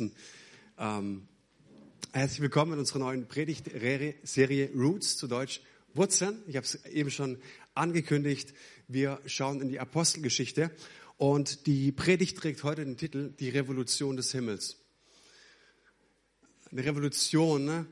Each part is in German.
Ähm, herzlich willkommen in unserer neuen Predigtserie Roots, zu Deutsch Wurzeln. Ich habe es eben schon angekündigt. Wir schauen in die Apostelgeschichte und die Predigt trägt heute den Titel Die Revolution des Himmels. Eine Revolution ne,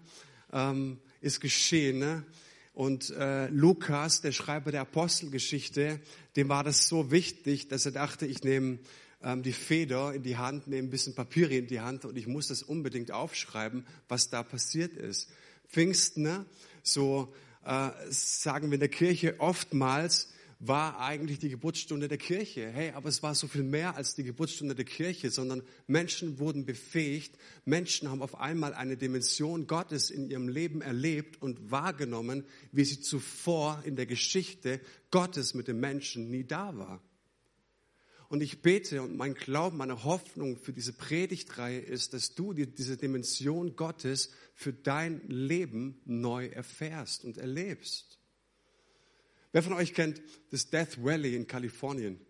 ähm, ist geschehen. Ne? Und äh, Lukas, der Schreiber der Apostelgeschichte, dem war das so wichtig, dass er dachte, ich nehme ähm, die Feder in die Hand, nehme ein bisschen Papier in die Hand und ich muss das unbedingt aufschreiben, was da passiert ist. Pfingsten, ne? so äh, sagen wir in der Kirche oftmals, war eigentlich die Geburtsstunde der Kirche. Hey, aber es war so viel mehr als die Geburtsstunde der Kirche, sondern Menschen wurden befähigt. Menschen haben auf einmal eine Dimension Gottes in ihrem Leben erlebt und wahrgenommen, wie sie zuvor in der Geschichte Gottes mit den Menschen nie da war. Und ich bete und mein Glauben, meine Hoffnung für diese Predigtreihe ist, dass du diese Dimension Gottes für dein Leben neu erfährst und erlebst. Wer von euch kennt das Death Valley in Kalifornien?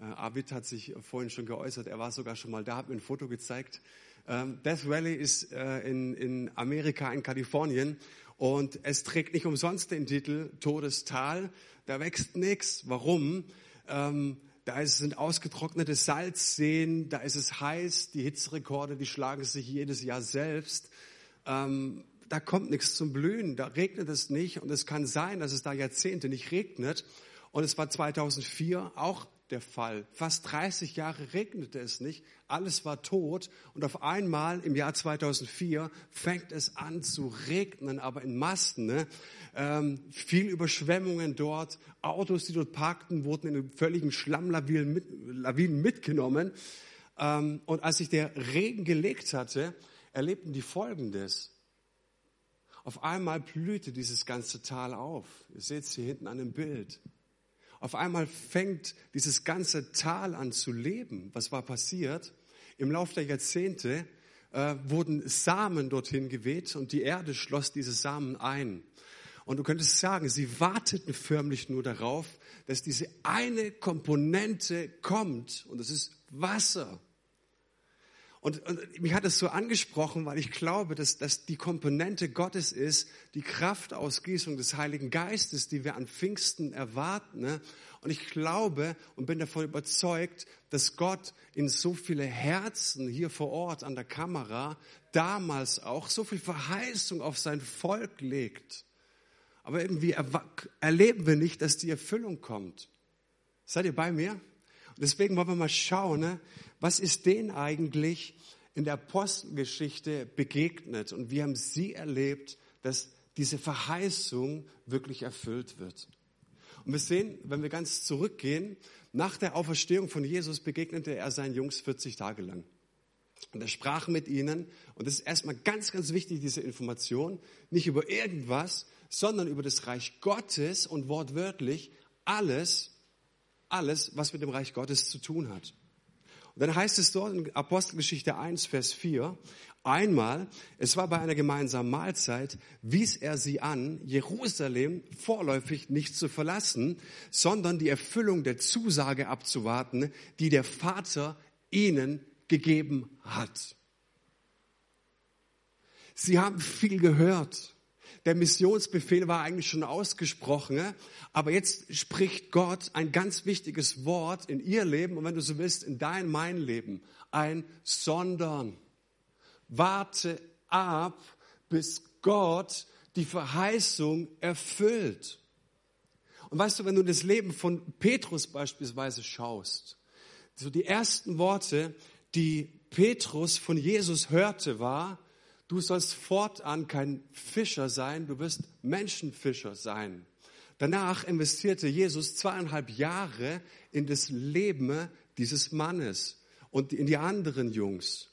Äh, Arvid hat sich vorhin schon geäußert, er war sogar schon mal da, hat mir ein Foto gezeigt. Ähm, Death Valley ist äh, in, in Amerika, in Kalifornien und es trägt nicht umsonst den Titel Todestal. Da wächst nichts. Warum? Ähm, da sind ausgetrocknete Salzseen, da ist es heiß, die Hitzerekorde, die schlagen sich jedes Jahr selbst. Ähm, da kommt nichts zum Blühen, da regnet es nicht und es kann sein, dass es da Jahrzehnte nicht regnet. Und es war 2004 auch der Fall. Fast 30 Jahre regnete es nicht, alles war tot und auf einmal im Jahr 2004 fängt es an zu regnen, aber in Massen. Ne? Ähm, viel Überschwemmungen dort, Autos, die dort parkten, wurden in einem völligen Schlammlawinen mit, Lawinen mitgenommen. Ähm, und als sich der Regen gelegt hatte, erlebten die Folgendes. Auf einmal blühte dieses ganze Tal auf. Ihr seht es hier hinten an dem Bild. Auf einmal fängt dieses ganze Tal an zu leben. Was war passiert? Im Laufe der Jahrzehnte äh, wurden Samen dorthin geweht und die Erde schloss diese Samen ein. Und du könntest sagen, sie warteten förmlich nur darauf, dass diese eine Komponente kommt und das ist Wasser. Und, und mich hat es so angesprochen, weil ich glaube, dass, dass die Komponente Gottes ist, die Kraftausgießung des Heiligen Geistes, die wir an Pfingsten erwarten. Ne? Und ich glaube und bin davon überzeugt, dass Gott in so viele Herzen hier vor Ort an der Kamera damals auch so viel Verheißung auf sein Volk legt. Aber irgendwie erleben wir nicht, dass die Erfüllung kommt. Seid ihr bei mir? Deswegen wollen wir mal schauen, ne? was ist denen eigentlich in der Apostelgeschichte begegnet und wie haben sie erlebt, dass diese Verheißung wirklich erfüllt wird. Und wir sehen, wenn wir ganz zurückgehen, nach der Auferstehung von Jesus begegnete er seinen Jungs 40 Tage lang. Und er sprach mit ihnen, und das ist erstmal ganz, ganz wichtig, diese Information, nicht über irgendwas, sondern über das Reich Gottes und wortwörtlich alles, alles, was mit dem Reich Gottes zu tun hat. Und dann heißt es dort in Apostelgeschichte 1, Vers 4, einmal, es war bei einer gemeinsamen Mahlzeit, wies er sie an, Jerusalem vorläufig nicht zu verlassen, sondern die Erfüllung der Zusage abzuwarten, die der Vater ihnen gegeben hat. Sie haben viel gehört. Der Missionsbefehl war eigentlich schon ausgesprochen, aber jetzt spricht Gott ein ganz wichtiges Wort in ihr Leben und wenn du so willst, in dein, mein Leben. Ein Sondern. Warte ab, bis Gott die Verheißung erfüllt. Und weißt du, wenn du das Leben von Petrus beispielsweise schaust, so die ersten Worte, die Petrus von Jesus hörte, war, Du sollst fortan kein Fischer sein, du wirst Menschenfischer sein. Danach investierte Jesus zweieinhalb Jahre in das Leben dieses Mannes und in die anderen Jungs.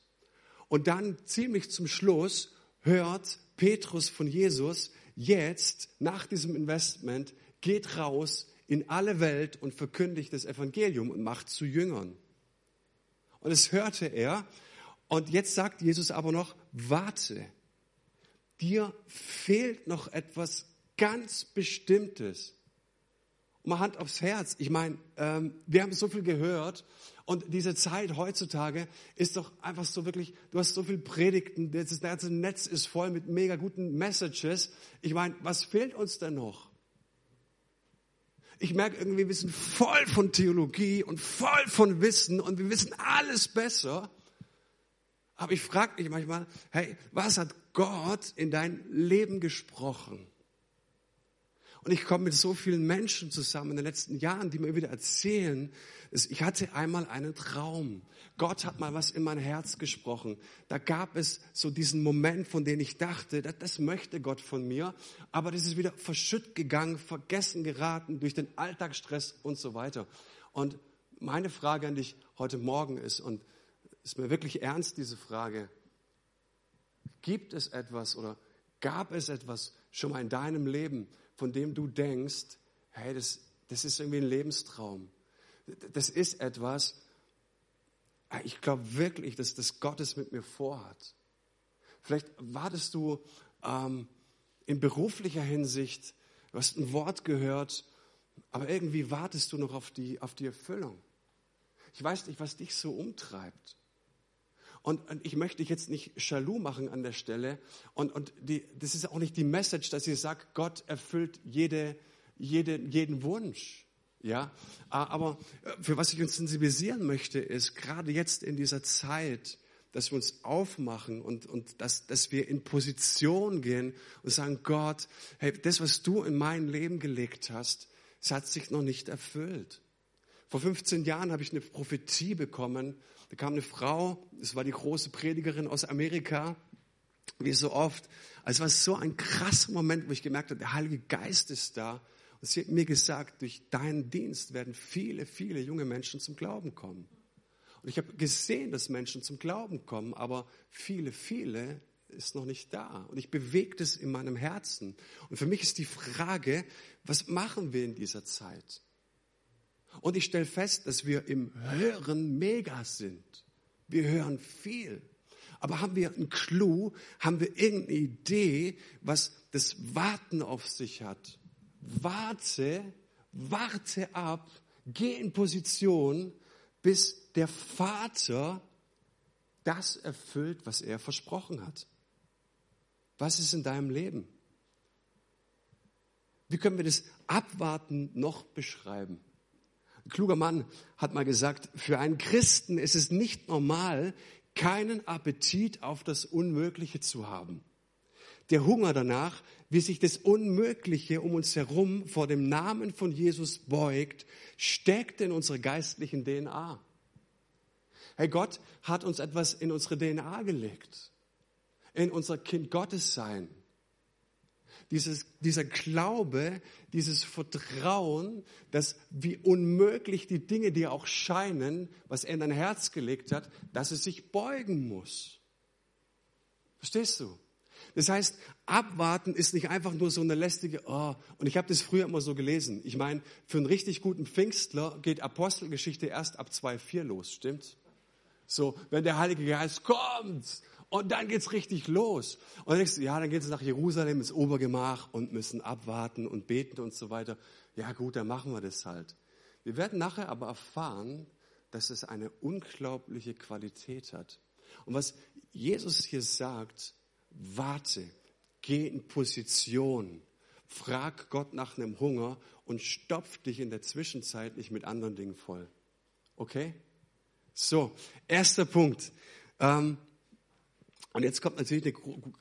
Und dann ziemlich zum Schluss hört Petrus von Jesus, jetzt nach diesem Investment, geht raus in alle Welt und verkündigt das Evangelium und macht zu Jüngern. Und es hörte er, und jetzt sagt Jesus aber noch, warte, dir fehlt noch etwas ganz Bestimmtes. mal Hand aufs Herz. Ich meine, ähm, wir haben so viel gehört und diese Zeit heutzutage ist doch einfach so wirklich, du hast so viel Predigten, das ganze Netz ist voll mit mega guten Messages. Ich meine, was fehlt uns denn noch? Ich merke irgendwie, wir sind voll von Theologie und voll von Wissen und wir wissen alles besser. Aber ich frage mich manchmal, hey, was hat Gott in dein Leben gesprochen? Und ich komme mit so vielen Menschen zusammen in den letzten Jahren, die mir wieder erzählen, ich hatte einmal einen Traum. Gott hat mal was in mein Herz gesprochen. Da gab es so diesen Moment, von dem ich dachte, das, das möchte Gott von mir. Aber das ist wieder verschütt gegangen, vergessen geraten durch den Alltagsstress und so weiter. Und meine Frage an dich heute Morgen ist, und ist mir wirklich ernst diese Frage, gibt es etwas oder gab es etwas schon mal in deinem Leben, von dem du denkst, hey, das, das ist irgendwie ein Lebenstraum. Das ist etwas, ich glaube wirklich, dass das Gott es mit mir vorhat. Vielleicht wartest du ähm, in beruflicher Hinsicht, du hast ein Wort gehört, aber irgendwie wartest du noch auf die, auf die Erfüllung. Ich weiß nicht, was dich so umtreibt. Und, ich möchte dich jetzt nicht jaloux machen an der Stelle. Und, und die, das ist auch nicht die Message, dass ich sage, Gott erfüllt jede, jede, jeden Wunsch. Ja, aber äh, für was ich uns sensibilisieren möchte, ist gerade jetzt in dieser Zeit, dass wir uns aufmachen und, und dass, dass wir in Position gehen und sagen, Gott, hey, das, was du in mein Leben gelegt hast, es hat sich noch nicht erfüllt. Vor 15 Jahren habe ich eine Prophetie bekommen da kam eine Frau, es war die große Predigerin aus Amerika, wie so oft. Also es war so ein krasser Moment, wo ich gemerkt habe, der Heilige Geist ist da. Und sie hat mir gesagt, durch deinen Dienst werden viele, viele junge Menschen zum Glauben kommen. Und ich habe gesehen, dass Menschen zum Glauben kommen, aber viele, viele ist noch nicht da. Und ich bewege das in meinem Herzen. Und für mich ist die Frage, was machen wir in dieser Zeit? Und ich stelle fest, dass wir im Hören mega sind. Wir hören viel. Aber haben wir einen Clou? Haben wir irgendeine Idee, was das Warten auf sich hat? Warte, warte ab, geh in Position, bis der Vater das erfüllt, was er versprochen hat. Was ist in deinem Leben? Wie können wir das Abwarten noch beschreiben? Kluger Mann hat mal gesagt, für einen Christen ist es nicht normal, keinen Appetit auf das Unmögliche zu haben. Der Hunger danach, wie sich das Unmögliche um uns herum vor dem Namen von Jesus beugt, steckt in unserer geistlichen DNA. Hey, Gott hat uns etwas in unsere DNA gelegt, in unser Kind Gottes sein dieses, dieser Glaube, dieses Vertrauen, dass wie unmöglich die Dinge dir auch scheinen, was er in dein Herz gelegt hat, dass es sich beugen muss. Verstehst du? Das heißt, abwarten ist nicht einfach nur so eine lästige, oh, und ich habe das früher immer so gelesen. Ich meine, für einen richtig guten Pfingstler geht Apostelgeschichte erst ab 2,4 los, stimmt? So, wenn der Heilige Geist kommt und dann geht's richtig los. Und dann denkst du, ja, dann geht es nach Jerusalem ins Obergemach und müssen abwarten und beten und so weiter. Ja gut, dann machen wir das halt. Wir werden nachher aber erfahren, dass es eine unglaubliche Qualität hat. Und was Jesus hier sagt, warte, geh in Position, frag Gott nach einem Hunger und stopf dich in der Zwischenzeit nicht mit anderen Dingen voll. Okay? So, erster Punkt. Ähm, und jetzt kommt natürlich eine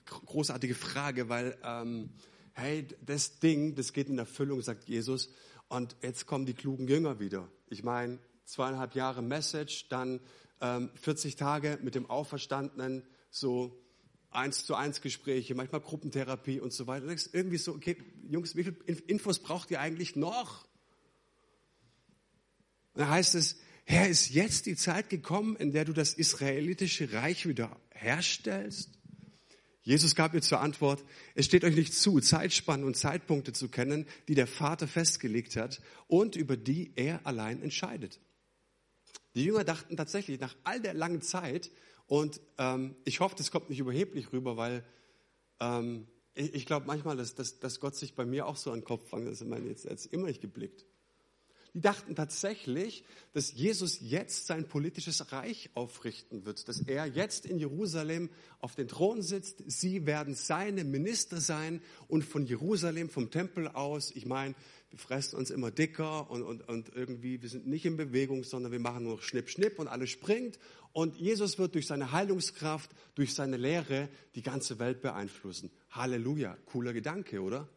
großartige Frage, weil, ähm, hey, das Ding, das geht in Erfüllung, sagt Jesus. Und jetzt kommen die klugen Jünger wieder. Ich meine, zweieinhalb Jahre Message, dann ähm, 40 Tage mit dem Auferstandenen, so eins zu eins Gespräche, manchmal Gruppentherapie und so weiter. Denkst irgendwie so, okay, Jungs, wie viele Infos braucht ihr eigentlich noch? Und da heißt es, Herr, ist jetzt die Zeit gekommen, in der du das israelitische Reich wieder herstellst? Jesus gab ihr zur Antwort, es steht euch nicht zu, Zeitspannen und Zeitpunkte zu kennen, die der Vater festgelegt hat und über die er allein entscheidet. Die Jünger dachten tatsächlich nach all der langen Zeit, und ähm, ich hoffe, das kommt nicht überheblich rüber, weil ähm, ich, glaube manchmal, dass, dass, dass Gott sich bei mir auch so an den Kopf fangt, das ist mir jetzt, jetzt immer nicht geblickt. Die dachten tatsächlich, dass Jesus jetzt sein politisches Reich aufrichten wird, dass er jetzt in Jerusalem auf den Thron sitzt. Sie werden seine Minister sein und von Jerusalem, vom Tempel aus, ich meine, wir fressen uns immer dicker und, und, und irgendwie, wir sind nicht in Bewegung, sondern wir machen nur Schnipp, Schnipp und alles springt. Und Jesus wird durch seine Heilungskraft, durch seine Lehre die ganze Welt beeinflussen. Halleluja, cooler Gedanke, oder?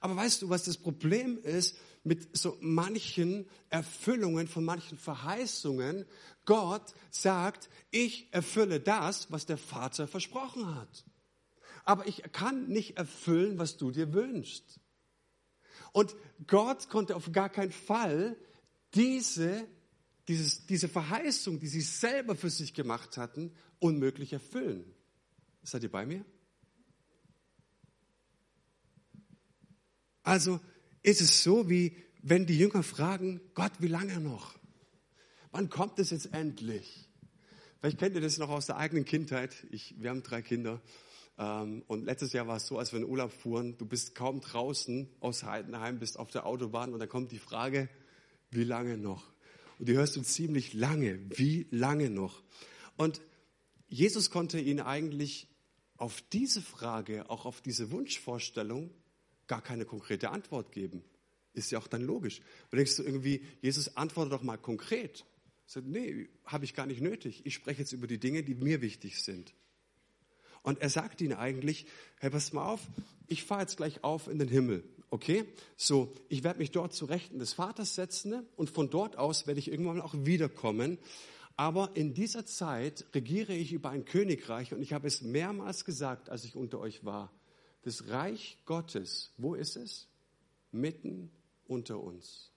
Aber weißt du, was das Problem ist mit so manchen Erfüllungen von manchen Verheißungen? Gott sagt, ich erfülle das, was der Vater versprochen hat. Aber ich kann nicht erfüllen, was du dir wünschst. Und Gott konnte auf gar keinen Fall diese, dieses, diese Verheißung, die sie selber für sich gemacht hatten, unmöglich erfüllen. Seid ihr bei mir? Also ist es so, wie wenn die Jünger fragen, Gott, wie lange noch? Wann kommt es jetzt endlich? Vielleicht kennt ihr das noch aus der eigenen Kindheit. Ich, wir haben drei Kinder. Ähm, und letztes Jahr war es so, als wir in Urlaub fuhren, du bist kaum draußen aus Heidenheim, bist auf der Autobahn und dann kommt die Frage, wie lange noch? Und die hörst du ziemlich lange, wie lange noch? Und Jesus konnte ihnen eigentlich auf diese Frage, auch auf diese Wunschvorstellung, gar keine konkrete Antwort geben. Ist ja auch dann logisch. Du denkst du irgendwie, Jesus antworte doch mal konkret. Sagt, nee, habe ich gar nicht nötig. Ich spreche jetzt über die Dinge, die mir wichtig sind. Und er sagt ihnen eigentlich, hey, pass mal auf, ich fahre jetzt gleich auf in den Himmel. Okay? So, ich werde mich dort zu Rechten des Vaters setzen ne? und von dort aus werde ich irgendwann auch wiederkommen. Aber in dieser Zeit regiere ich über ein Königreich und ich habe es mehrmals gesagt, als ich unter euch war. Das Reich Gottes, wo ist es? Mitten unter uns.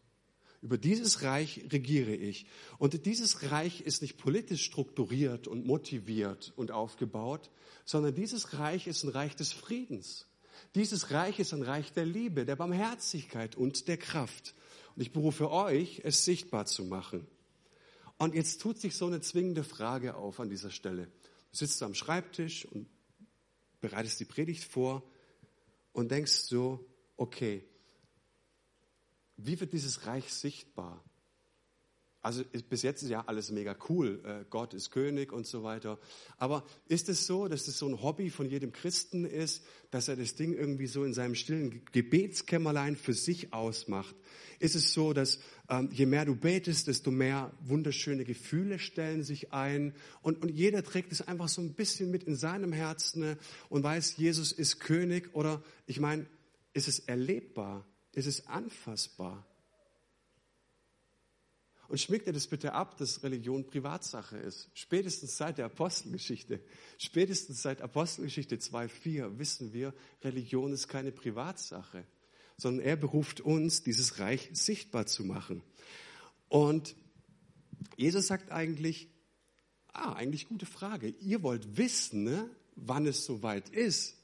Über dieses Reich regiere ich. Und dieses Reich ist nicht politisch strukturiert und motiviert und aufgebaut, sondern dieses Reich ist ein Reich des Friedens. Dieses Reich ist ein Reich der Liebe, der Barmherzigkeit und der Kraft. Und ich berufe euch, es sichtbar zu machen. Und jetzt tut sich so eine zwingende Frage auf an dieser Stelle. Du sitzt am Schreibtisch und bereitest die Predigt vor und denkst so, okay, wie wird dieses Reich sichtbar? Also bis jetzt ist ja alles mega cool. Äh, Gott ist König und so weiter. Aber ist es so, dass es so ein Hobby von jedem Christen ist, dass er das Ding irgendwie so in seinem stillen Gebetskämmerlein für sich ausmacht? Ist es so, dass ähm, je mehr du betest, desto mehr wunderschöne Gefühle stellen sich ein und, und jeder trägt es einfach so ein bisschen mit in seinem Herzen ne, und weiß, Jesus ist König oder ich meine, ist es erlebbar? Ist es anfassbar? Und schmeckt ihr das bitte ab, dass Religion Privatsache ist. Spätestens seit der Apostelgeschichte, spätestens seit Apostelgeschichte 2.4 wissen wir, Religion ist keine Privatsache, sondern er beruft uns, dieses Reich sichtbar zu machen. Und Jesus sagt eigentlich, ah, eigentlich gute Frage. Ihr wollt wissen, ne, wann es soweit ist.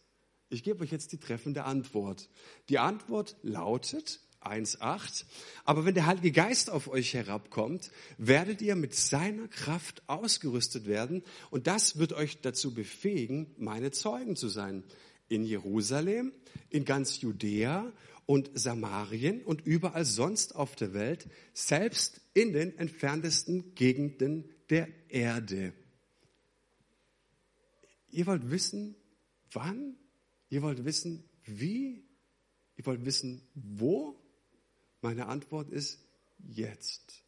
Ich gebe euch jetzt die treffende Antwort. Die Antwort lautet, 1,8. Aber wenn der Heilige Geist auf euch herabkommt, werdet ihr mit seiner Kraft ausgerüstet werden und das wird euch dazu befähigen, meine Zeugen zu sein. In Jerusalem, in ganz Judäa und Samarien und überall sonst auf der Welt, selbst in den entferntesten Gegenden der Erde. Ihr wollt wissen, wann? Ihr wollt wissen, wie? Ihr wollt wissen, wo? Meine Antwort ist jetzt.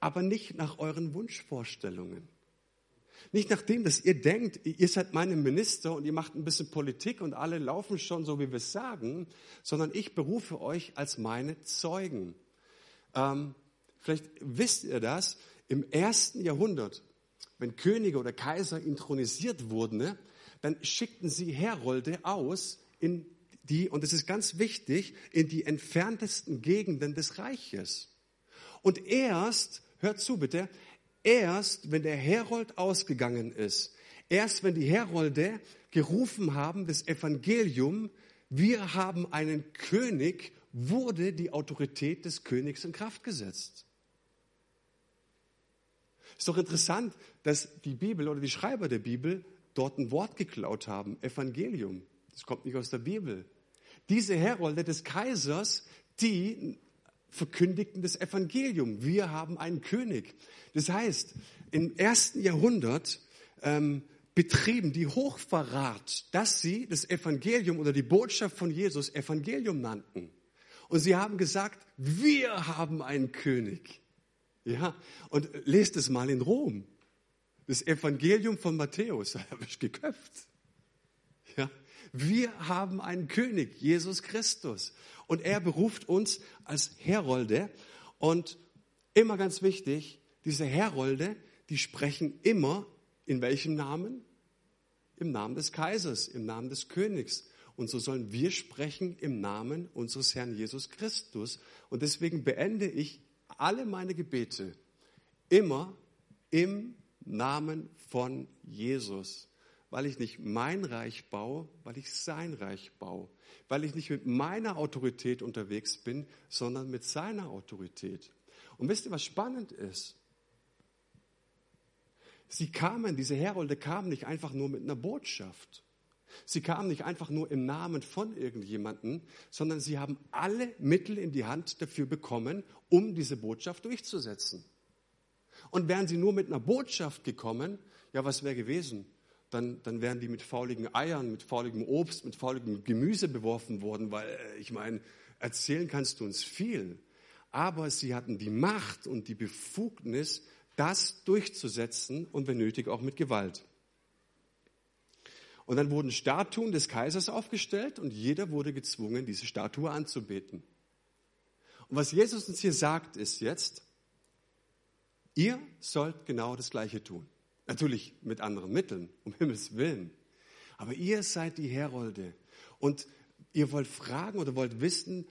Aber nicht nach euren Wunschvorstellungen. Nicht nach dem, dass ihr denkt, ihr seid meine Minister und ihr macht ein bisschen Politik und alle laufen schon so, wie wir es sagen, sondern ich berufe euch als meine Zeugen. Ähm, vielleicht wisst ihr das, im ersten Jahrhundert, wenn Könige oder Kaiser intronisiert wurden, ne, dann schickten sie Herolde aus in die, und es ist ganz wichtig, in die entferntesten Gegenden des Reiches. Und erst, hört zu bitte, erst wenn der Herold ausgegangen ist, erst wenn die Herolde gerufen haben, das Evangelium, wir haben einen König, wurde die Autorität des Königs in Kraft gesetzt. Ist doch interessant, dass die Bibel oder die Schreiber der Bibel dort ein Wort geklaut haben, Evangelium. Das kommt nicht aus der Bibel diese Herolde des Kaisers, die verkündigten das Evangelium. Wir haben einen König. Das heißt, im ersten Jahrhundert ähm, betrieben die Hochverrat, dass sie das Evangelium oder die Botschaft von Jesus Evangelium nannten. Und sie haben gesagt, wir haben einen König. Ja, und lest es mal in Rom. Das Evangelium von Matthäus, da habe ich geköpft. Wir haben einen König, Jesus Christus. Und er beruft uns als Herolde. Und immer ganz wichtig, diese Herolde, die sprechen immer in welchem Namen? Im Namen des Kaisers, im Namen des Königs. Und so sollen wir sprechen im Namen unseres Herrn Jesus Christus. Und deswegen beende ich alle meine Gebete immer im Namen von Jesus. Weil ich nicht mein Reich baue, weil ich sein Reich baue. Weil ich nicht mit meiner Autorität unterwegs bin, sondern mit seiner Autorität. Und wisst ihr, was spannend ist? Sie kamen, diese Herolde kamen nicht einfach nur mit einer Botschaft. Sie kamen nicht einfach nur im Namen von irgendjemanden, sondern sie haben alle Mittel in die Hand dafür bekommen, um diese Botschaft durchzusetzen. Und wären sie nur mit einer Botschaft gekommen, ja, was wäre gewesen? Dann, dann wären die mit fauligen Eiern, mit fauligem Obst, mit fauligem Gemüse beworfen worden, weil äh, ich meine, erzählen kannst du uns viel. Aber sie hatten die Macht und die Befugnis, das durchzusetzen und wenn nötig auch mit Gewalt. Und dann wurden Statuen des Kaisers aufgestellt und jeder wurde gezwungen, diese Statue anzubeten. Und was Jesus uns hier sagt, ist jetzt, ihr sollt genau das Gleiche tun. Natürlich mit anderen Mitteln, um Himmels Willen. Aber ihr seid die Herolde und ihr wollt fragen oder wollt wissen,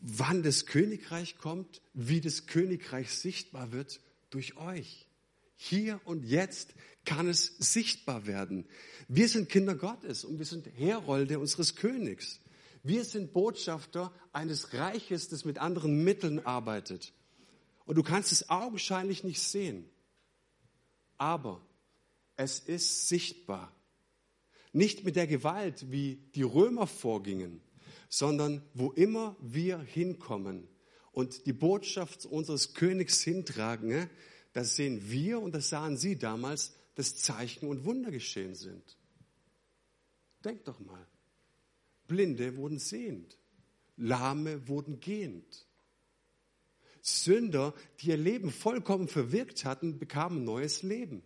wann das Königreich kommt, wie das Königreich sichtbar wird durch euch. Hier und jetzt kann es sichtbar werden. Wir sind Kinder Gottes und wir sind Herolde unseres Königs. Wir sind Botschafter eines Reiches, das mit anderen Mitteln arbeitet. Und du kannst es augenscheinlich nicht sehen. Aber es ist sichtbar. Nicht mit der Gewalt, wie die Römer vorgingen, sondern wo immer wir hinkommen, und die Botschaft unseres Königs hintragen, das sehen wir und das sahen sie damals, dass Zeichen und Wunder geschehen sind. Denk doch mal. Blinde wurden sehend, Lahme wurden gehend. Sünder, die ihr Leben vollkommen verwirkt hatten, bekamen neues Leben.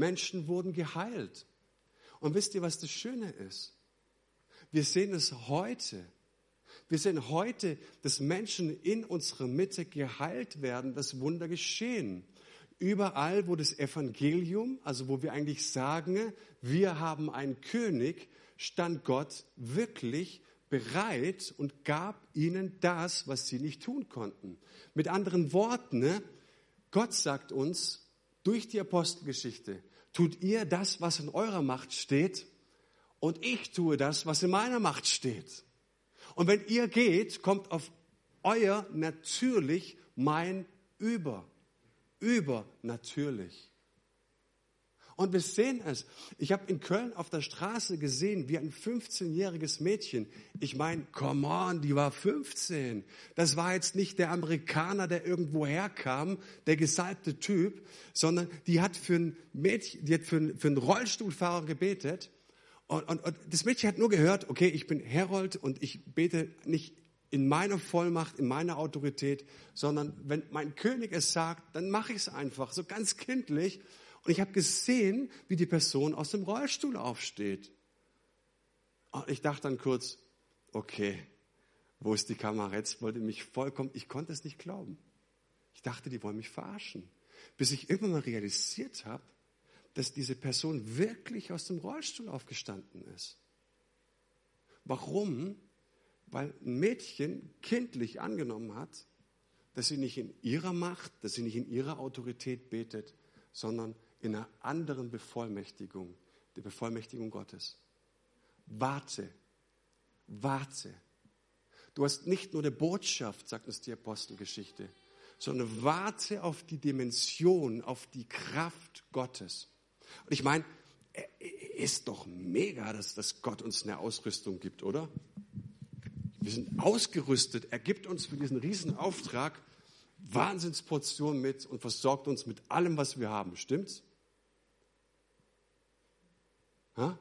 Menschen wurden geheilt. Und wisst ihr, was das Schöne ist? Wir sehen es heute wir sehen heute, dass Menschen in unserer Mitte geheilt werden, dass Wunder geschehen. Überall, wo das Evangelium, also wo wir eigentlich sagen, wir haben einen König, stand Gott wirklich bereit und gab ihnen das, was sie nicht tun konnten. Mit anderen Worten, ne, Gott sagt uns durch die Apostelgeschichte, tut ihr das, was in eurer Macht steht, und ich tue das, was in meiner Macht steht. Und wenn ihr geht, kommt auf euer natürlich mein über. Übernatürlich. Und wir sehen es. Ich habe in Köln auf der Straße gesehen, wie ein 15-jähriges Mädchen. Ich meine, come on, die war 15. Das war jetzt nicht der Amerikaner, der irgendwo herkam, der gesalbte Typ, sondern die hat für ein Mädchen, die hat für, für einen Rollstuhlfahrer gebetet und, und, und das Mädchen hat nur gehört, okay, ich bin Herold und ich bete nicht in meiner Vollmacht, in meiner Autorität, sondern wenn mein König es sagt, dann mache ich es einfach, so ganz kindlich. Und ich habe gesehen, wie die Person aus dem Rollstuhl aufsteht. Und ich dachte dann kurz, okay, wo ist die Kamera? Jetzt wollte mich vollkommen, ich konnte es nicht glauben. Ich dachte, die wollen mich verarschen. Bis ich irgendwann mal realisiert habe, dass diese Person wirklich aus dem Rollstuhl aufgestanden ist. Warum? Weil ein Mädchen kindlich angenommen hat, dass sie nicht in ihrer Macht, dass sie nicht in ihrer Autorität betet, sondern in einer anderen Bevollmächtigung, der Bevollmächtigung Gottes. Warte, warte. Du hast nicht nur eine Botschaft, sagt uns die Apostelgeschichte, sondern warte auf die Dimension, auf die Kraft Gottes. Und ich meine, ist doch mega, dass, dass Gott uns eine Ausrüstung gibt, oder? Wir sind ausgerüstet. Er gibt uns für diesen Riesenauftrag Wahnsinnsportionen mit und versorgt uns mit allem, was wir haben. Stimmt's? Ha?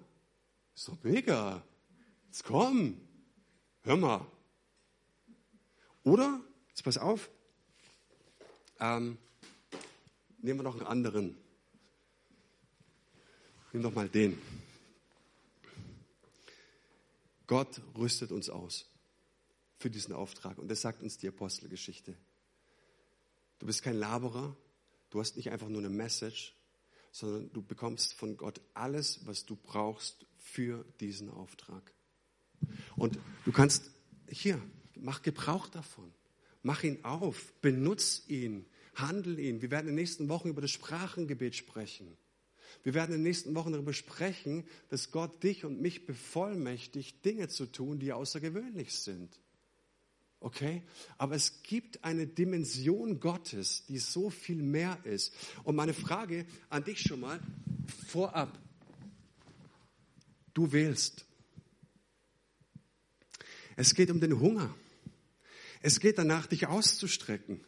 Ist doch mega. Jetzt komm. Hör mal. Oder, jetzt pass auf, ähm, nehmen wir noch einen anderen. Nimm doch mal den. Gott rüstet uns aus für diesen Auftrag. Und das sagt uns die Apostelgeschichte. Du bist kein Laberer, du hast nicht einfach nur eine Message, sondern du bekommst von Gott alles, was du brauchst für diesen Auftrag. Und du kannst hier, mach Gebrauch davon. Mach ihn auf, benutz ihn, handel ihn. Wir werden in den nächsten Wochen über das Sprachengebet sprechen. Wir werden in den nächsten Wochen darüber sprechen, dass Gott dich und mich bevollmächtigt, Dinge zu tun, die außergewöhnlich sind. Okay? Aber es gibt eine Dimension Gottes, die so viel mehr ist. Und meine Frage an dich schon mal vorab. Du wählst. Es geht um den Hunger. Es geht danach, dich auszustrecken.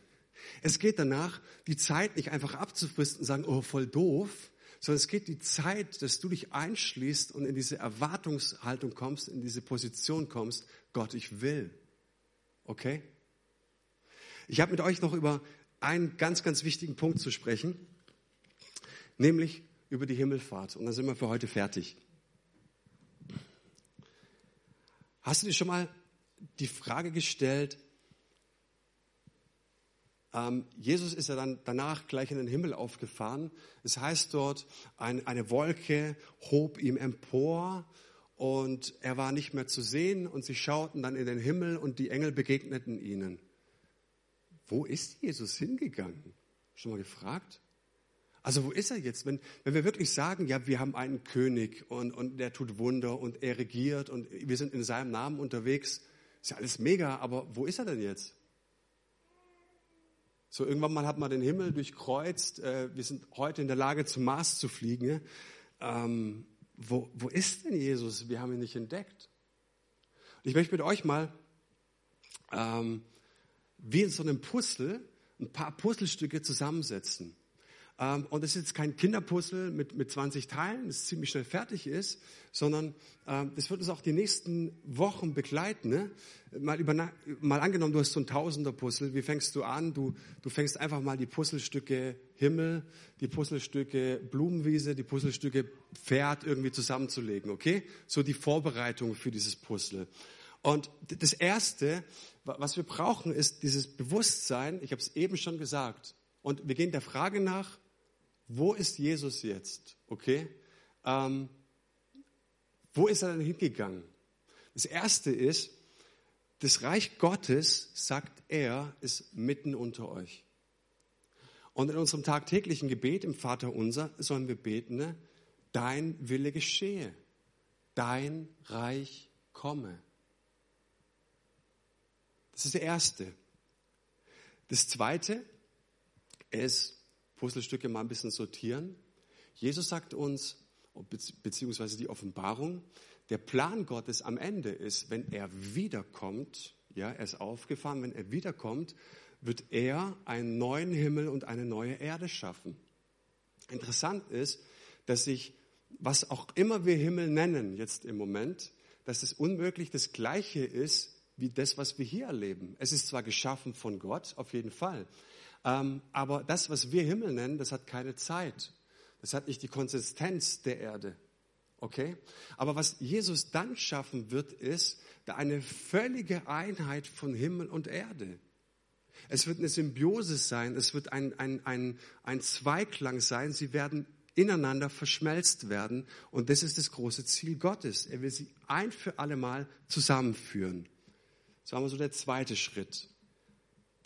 Es geht danach, die Zeit nicht einfach abzufristen und sagen, oh, voll doof, sondern es geht die Zeit, dass du dich einschließt und in diese Erwartungshaltung kommst, in diese Position kommst, Gott, ich will. Okay? Ich habe mit euch noch über einen ganz, ganz wichtigen Punkt zu sprechen, nämlich über die Himmelfahrt. Und dann sind wir für heute fertig. Hast du dir schon mal die Frage gestellt, ähm, Jesus ist ja dann danach gleich in den Himmel aufgefahren. Es heißt dort, ein, eine Wolke hob ihm empor und er war nicht mehr zu sehen und sie schauten dann in den Himmel und die Engel begegneten ihnen. Wo ist Jesus hingegangen? Schon mal gefragt? Also wo ist er jetzt? Wenn, wenn wir wirklich sagen, ja, wir haben einen König und, und der tut Wunder und er regiert und wir sind in seinem Namen unterwegs, ist ja alles mega, aber wo ist er denn jetzt? So irgendwann mal hat man den Himmel durchkreuzt. Äh, wir sind heute in der Lage, zum Mars zu fliegen. Ähm, wo, wo ist denn Jesus? Wir haben ihn nicht entdeckt. Und ich möchte mit euch mal ähm, wie in so einem Puzzle ein paar Puzzlestücke zusammensetzen. Ähm, und es ist jetzt kein Kinderpuzzle mit, mit 20 Teilen, das ziemlich schnell fertig ist, sondern ähm, das wird uns auch die nächsten Wochen begleiten. Ne? Mal, über, mal angenommen, du hast so ein Tausender-Puzzle, wie fängst du an? Du, du fängst einfach mal die Puzzlestücke Himmel, die Puzzlestücke Blumenwiese, die Puzzlestücke Pferd irgendwie zusammenzulegen, okay? So die Vorbereitung für dieses Puzzle. Und das Erste, was wir brauchen, ist dieses Bewusstsein, ich habe es eben schon gesagt, und wir gehen der Frage nach, wo ist Jesus jetzt? Okay? Ähm, wo ist er denn hingegangen? Das erste ist, das Reich Gottes, sagt er, ist mitten unter euch. Und in unserem tagtäglichen Gebet im Vater unser sollen wir beten, ne? dein Wille geschehe, dein Reich komme. Das ist der erste. Das zweite ist, Puzzlestücke mal ein bisschen sortieren. Jesus sagt uns, beziehungsweise die Offenbarung, der Plan Gottes am Ende ist, wenn er wiederkommt, ja, er ist aufgefahren, wenn er wiederkommt, wird er einen neuen Himmel und eine neue Erde schaffen. Interessant ist, dass sich, was auch immer wir Himmel nennen jetzt im Moment, dass es unmöglich das Gleiche ist wie das, was wir hier erleben. Es ist zwar geschaffen von Gott, auf jeden Fall, aber das, was wir Himmel nennen, das hat keine Zeit. Das hat nicht die Konsistenz der Erde. Okay? Aber was Jesus dann schaffen wird, ist eine völlige Einheit von Himmel und Erde. Es wird eine Symbiose sein, es wird ein, ein, ein, ein Zweiklang sein, sie werden ineinander verschmelzt werden und das ist das große Ziel Gottes. Er will sie ein für alle Mal zusammenführen. Das war mal so der zweite Schritt.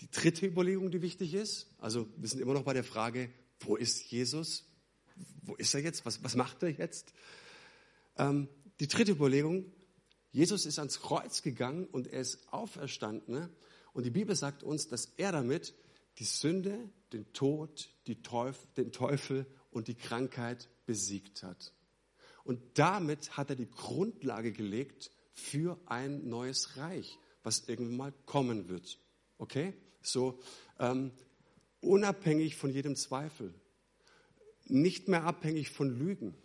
Die dritte Überlegung, die wichtig ist, also wir sind immer noch bei der Frage, wo ist Jesus? Wo ist er jetzt? Was, was macht er jetzt? Ähm, die dritte Überlegung, Jesus ist ans Kreuz gegangen und er ist auferstanden. Ne? Und die Bibel sagt uns, dass er damit die Sünde, den Tod, Teufel, den Teufel und die Krankheit besiegt hat. Und damit hat er die Grundlage gelegt für ein neues Reich, was irgendwann mal kommen wird. Okay? So, ähm, unabhängig von jedem Zweifel. Nicht mehr abhängig von Lügen.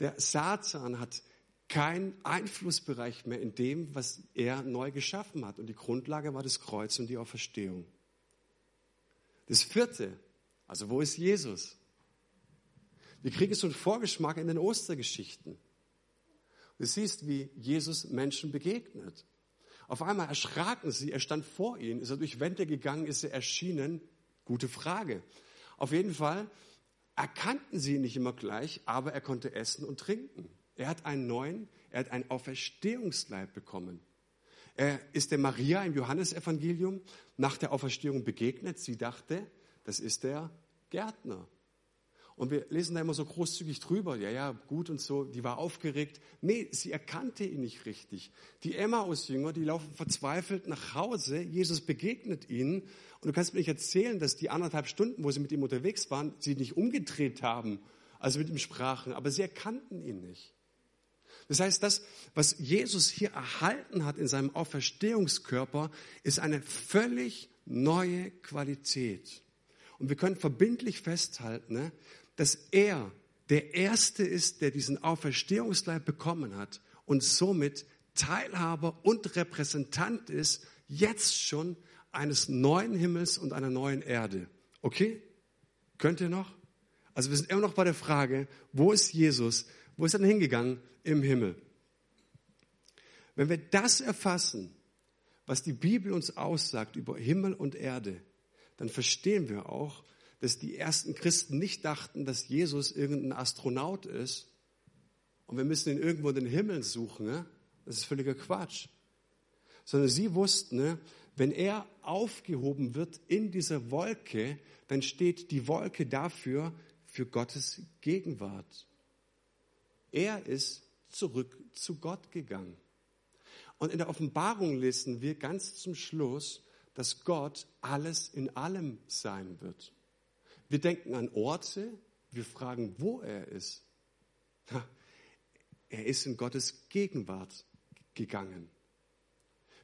Der Satan hat keinen Einflussbereich mehr in dem, was er neu geschaffen hat. Und die Grundlage war das Kreuz und die Auferstehung. Das vierte, also wo ist Jesus? Wir kriegen so einen Vorgeschmack in den Ostergeschichten. Du siehst, wie Jesus Menschen begegnet. Auf einmal erschraken sie, er stand vor ihnen, ist er durch Wände gegangen, ist er erschienen? Gute Frage. Auf jeden Fall erkannten sie ihn nicht immer gleich, aber er konnte essen und trinken. Er hat einen neuen, er hat einen Auferstehungsleib bekommen. Er ist der Maria im Johannesevangelium nach der Auferstehung begegnet. Sie dachte, das ist der Gärtner. Und wir lesen da immer so großzügig drüber, ja, ja, gut und so, die war aufgeregt. Nee, sie erkannte ihn nicht richtig. Die Emmaus-Jünger, die laufen verzweifelt nach Hause, Jesus begegnet ihnen und du kannst mir nicht erzählen, dass die anderthalb Stunden, wo sie mit ihm unterwegs waren, sie nicht umgedreht haben, also mit ihm sprachen, aber sie erkannten ihn nicht. Das heißt, das, was Jesus hier erhalten hat in seinem Auferstehungskörper, ist eine völlig neue Qualität. Und wir können verbindlich festhalten, ne, dass er der Erste ist, der diesen Auferstehungsleib bekommen hat und somit Teilhaber und Repräsentant ist, jetzt schon eines neuen Himmels und einer neuen Erde. Okay? Könnt ihr noch? Also wir sind immer noch bei der Frage, wo ist Jesus? Wo ist er denn hingegangen? Im Himmel. Wenn wir das erfassen, was die Bibel uns aussagt über Himmel und Erde, dann verstehen wir auch, dass die ersten Christen nicht dachten, dass Jesus irgendein Astronaut ist und wir müssen ihn irgendwo in den Himmel suchen. Ne? Das ist völliger Quatsch. Sondern sie wussten, ne, wenn er aufgehoben wird in dieser Wolke, dann steht die Wolke dafür, für Gottes Gegenwart. Er ist zurück zu Gott gegangen. Und in der Offenbarung lesen wir ganz zum Schluss, dass Gott alles in allem sein wird. Wir denken an Orte, wir fragen, wo er ist. Er ist in Gottes Gegenwart gegangen.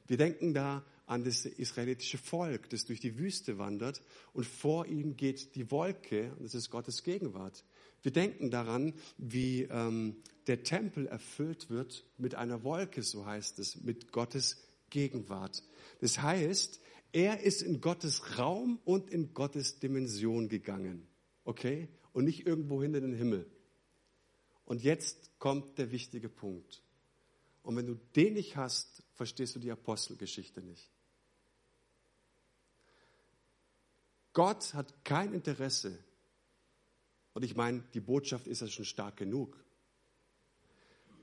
Wir denken da an das israelitische Volk, das durch die Wüste wandert und vor ihm geht die Wolke das ist Gottes Gegenwart. Wir denken daran, wie ähm, der Tempel erfüllt wird mit einer Wolke, so heißt es, mit Gottes Gegenwart. Das heißt, er ist in Gottes Raum und in Gottes Dimension gegangen. Okay? Und nicht irgendwo hinter den Himmel. Und jetzt kommt der wichtige Punkt. Und wenn du den nicht hast, verstehst du die Apostelgeschichte nicht. Gott hat kein Interesse, und ich meine, die Botschaft ist ja schon stark genug,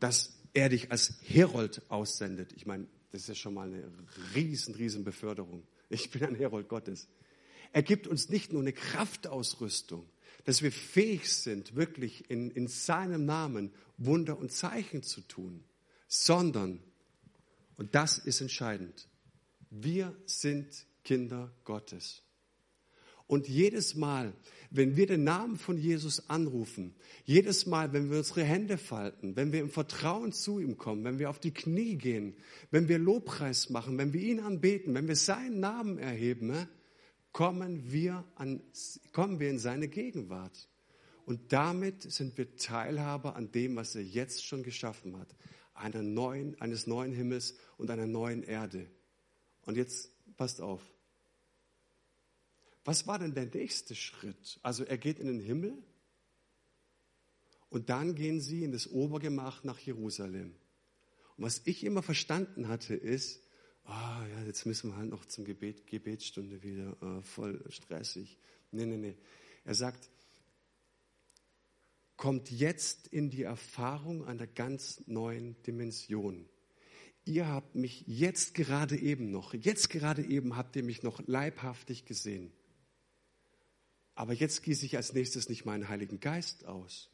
dass er dich als Herold aussendet. Ich meine, das ist ja schon mal eine riesen, riesen Beförderung. Ich bin ein Herold Gottes. Er gibt uns nicht nur eine Kraftausrüstung, dass wir fähig sind, wirklich in, in seinem Namen Wunder und Zeichen zu tun, sondern, und das ist entscheidend, wir sind Kinder Gottes. Und jedes Mal, wenn wir den Namen von Jesus anrufen, jedes Mal, wenn wir unsere Hände falten, wenn wir im Vertrauen zu ihm kommen, wenn wir auf die Knie gehen, wenn wir Lobpreis machen, wenn wir ihn anbeten, wenn wir seinen Namen erheben, ne, kommen wir, an, kommen wir in seine Gegenwart. Und damit sind wir Teilhaber an dem, was er jetzt schon geschaffen hat. Einer neuen, eines neuen Himmels und einer neuen Erde. Und jetzt passt auf. Was war denn der nächste Schritt? Also er geht in den Himmel und dann gehen sie in das Obergemach nach Jerusalem. Und was ich immer verstanden hatte, ist, oh, ja, jetzt müssen wir halt noch zum Gebet, Gebetsstunde wieder, äh, voll stressig. Nee, nee, nee. Er sagt, kommt jetzt in die Erfahrung einer ganz neuen Dimension. Ihr habt mich jetzt gerade eben noch, jetzt gerade eben habt ihr mich noch leibhaftig gesehen. Aber jetzt gieße ich als nächstes nicht meinen Heiligen Geist aus,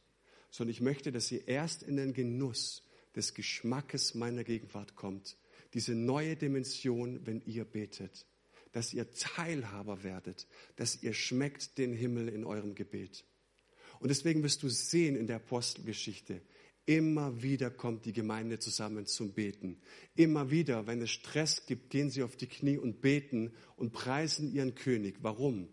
sondern ich möchte, dass ihr erst in den Genuss des Geschmackes meiner Gegenwart kommt. Diese neue Dimension, wenn ihr betet. Dass ihr Teilhaber werdet, dass ihr schmeckt den Himmel in eurem Gebet. Und deswegen wirst du sehen in der Apostelgeschichte, Immer wieder kommt die Gemeinde zusammen zum Beten. Immer wieder, wenn es Stress gibt, gehen sie auf die Knie und beten und preisen ihren König. Warum?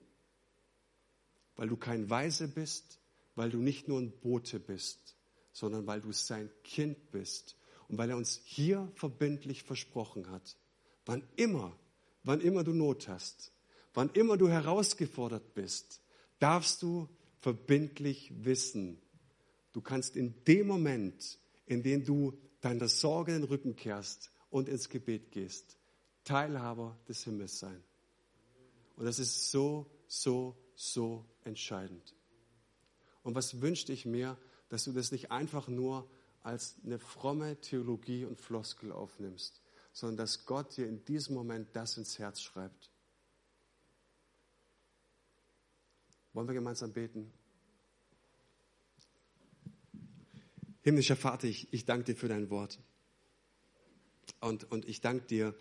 Weil du kein Weise bist, weil du nicht nur ein Bote bist, sondern weil du sein Kind bist und weil er uns hier verbindlich versprochen hat, wann immer, wann immer du Not hast, wann immer du herausgefordert bist, darfst du verbindlich wissen, du kannst in dem Moment, in dem du deiner Sorge den Rücken kehrst und ins Gebet gehst, Teilhaber des Himmels sein. Und das ist so, so, so entscheidend. Und was wünschte ich mir, dass du das nicht einfach nur als eine fromme Theologie und Floskel aufnimmst, sondern dass Gott dir in diesem Moment das ins Herz schreibt. Wollen wir gemeinsam beten? Himmlischer Vater, ich, ich danke dir für dein Wort. Und, und ich danke dir,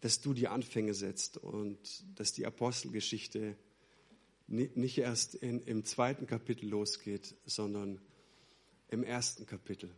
dass du die Anfänge setzt und dass die Apostelgeschichte nicht erst in, im zweiten Kapitel losgeht, sondern im ersten Kapitel.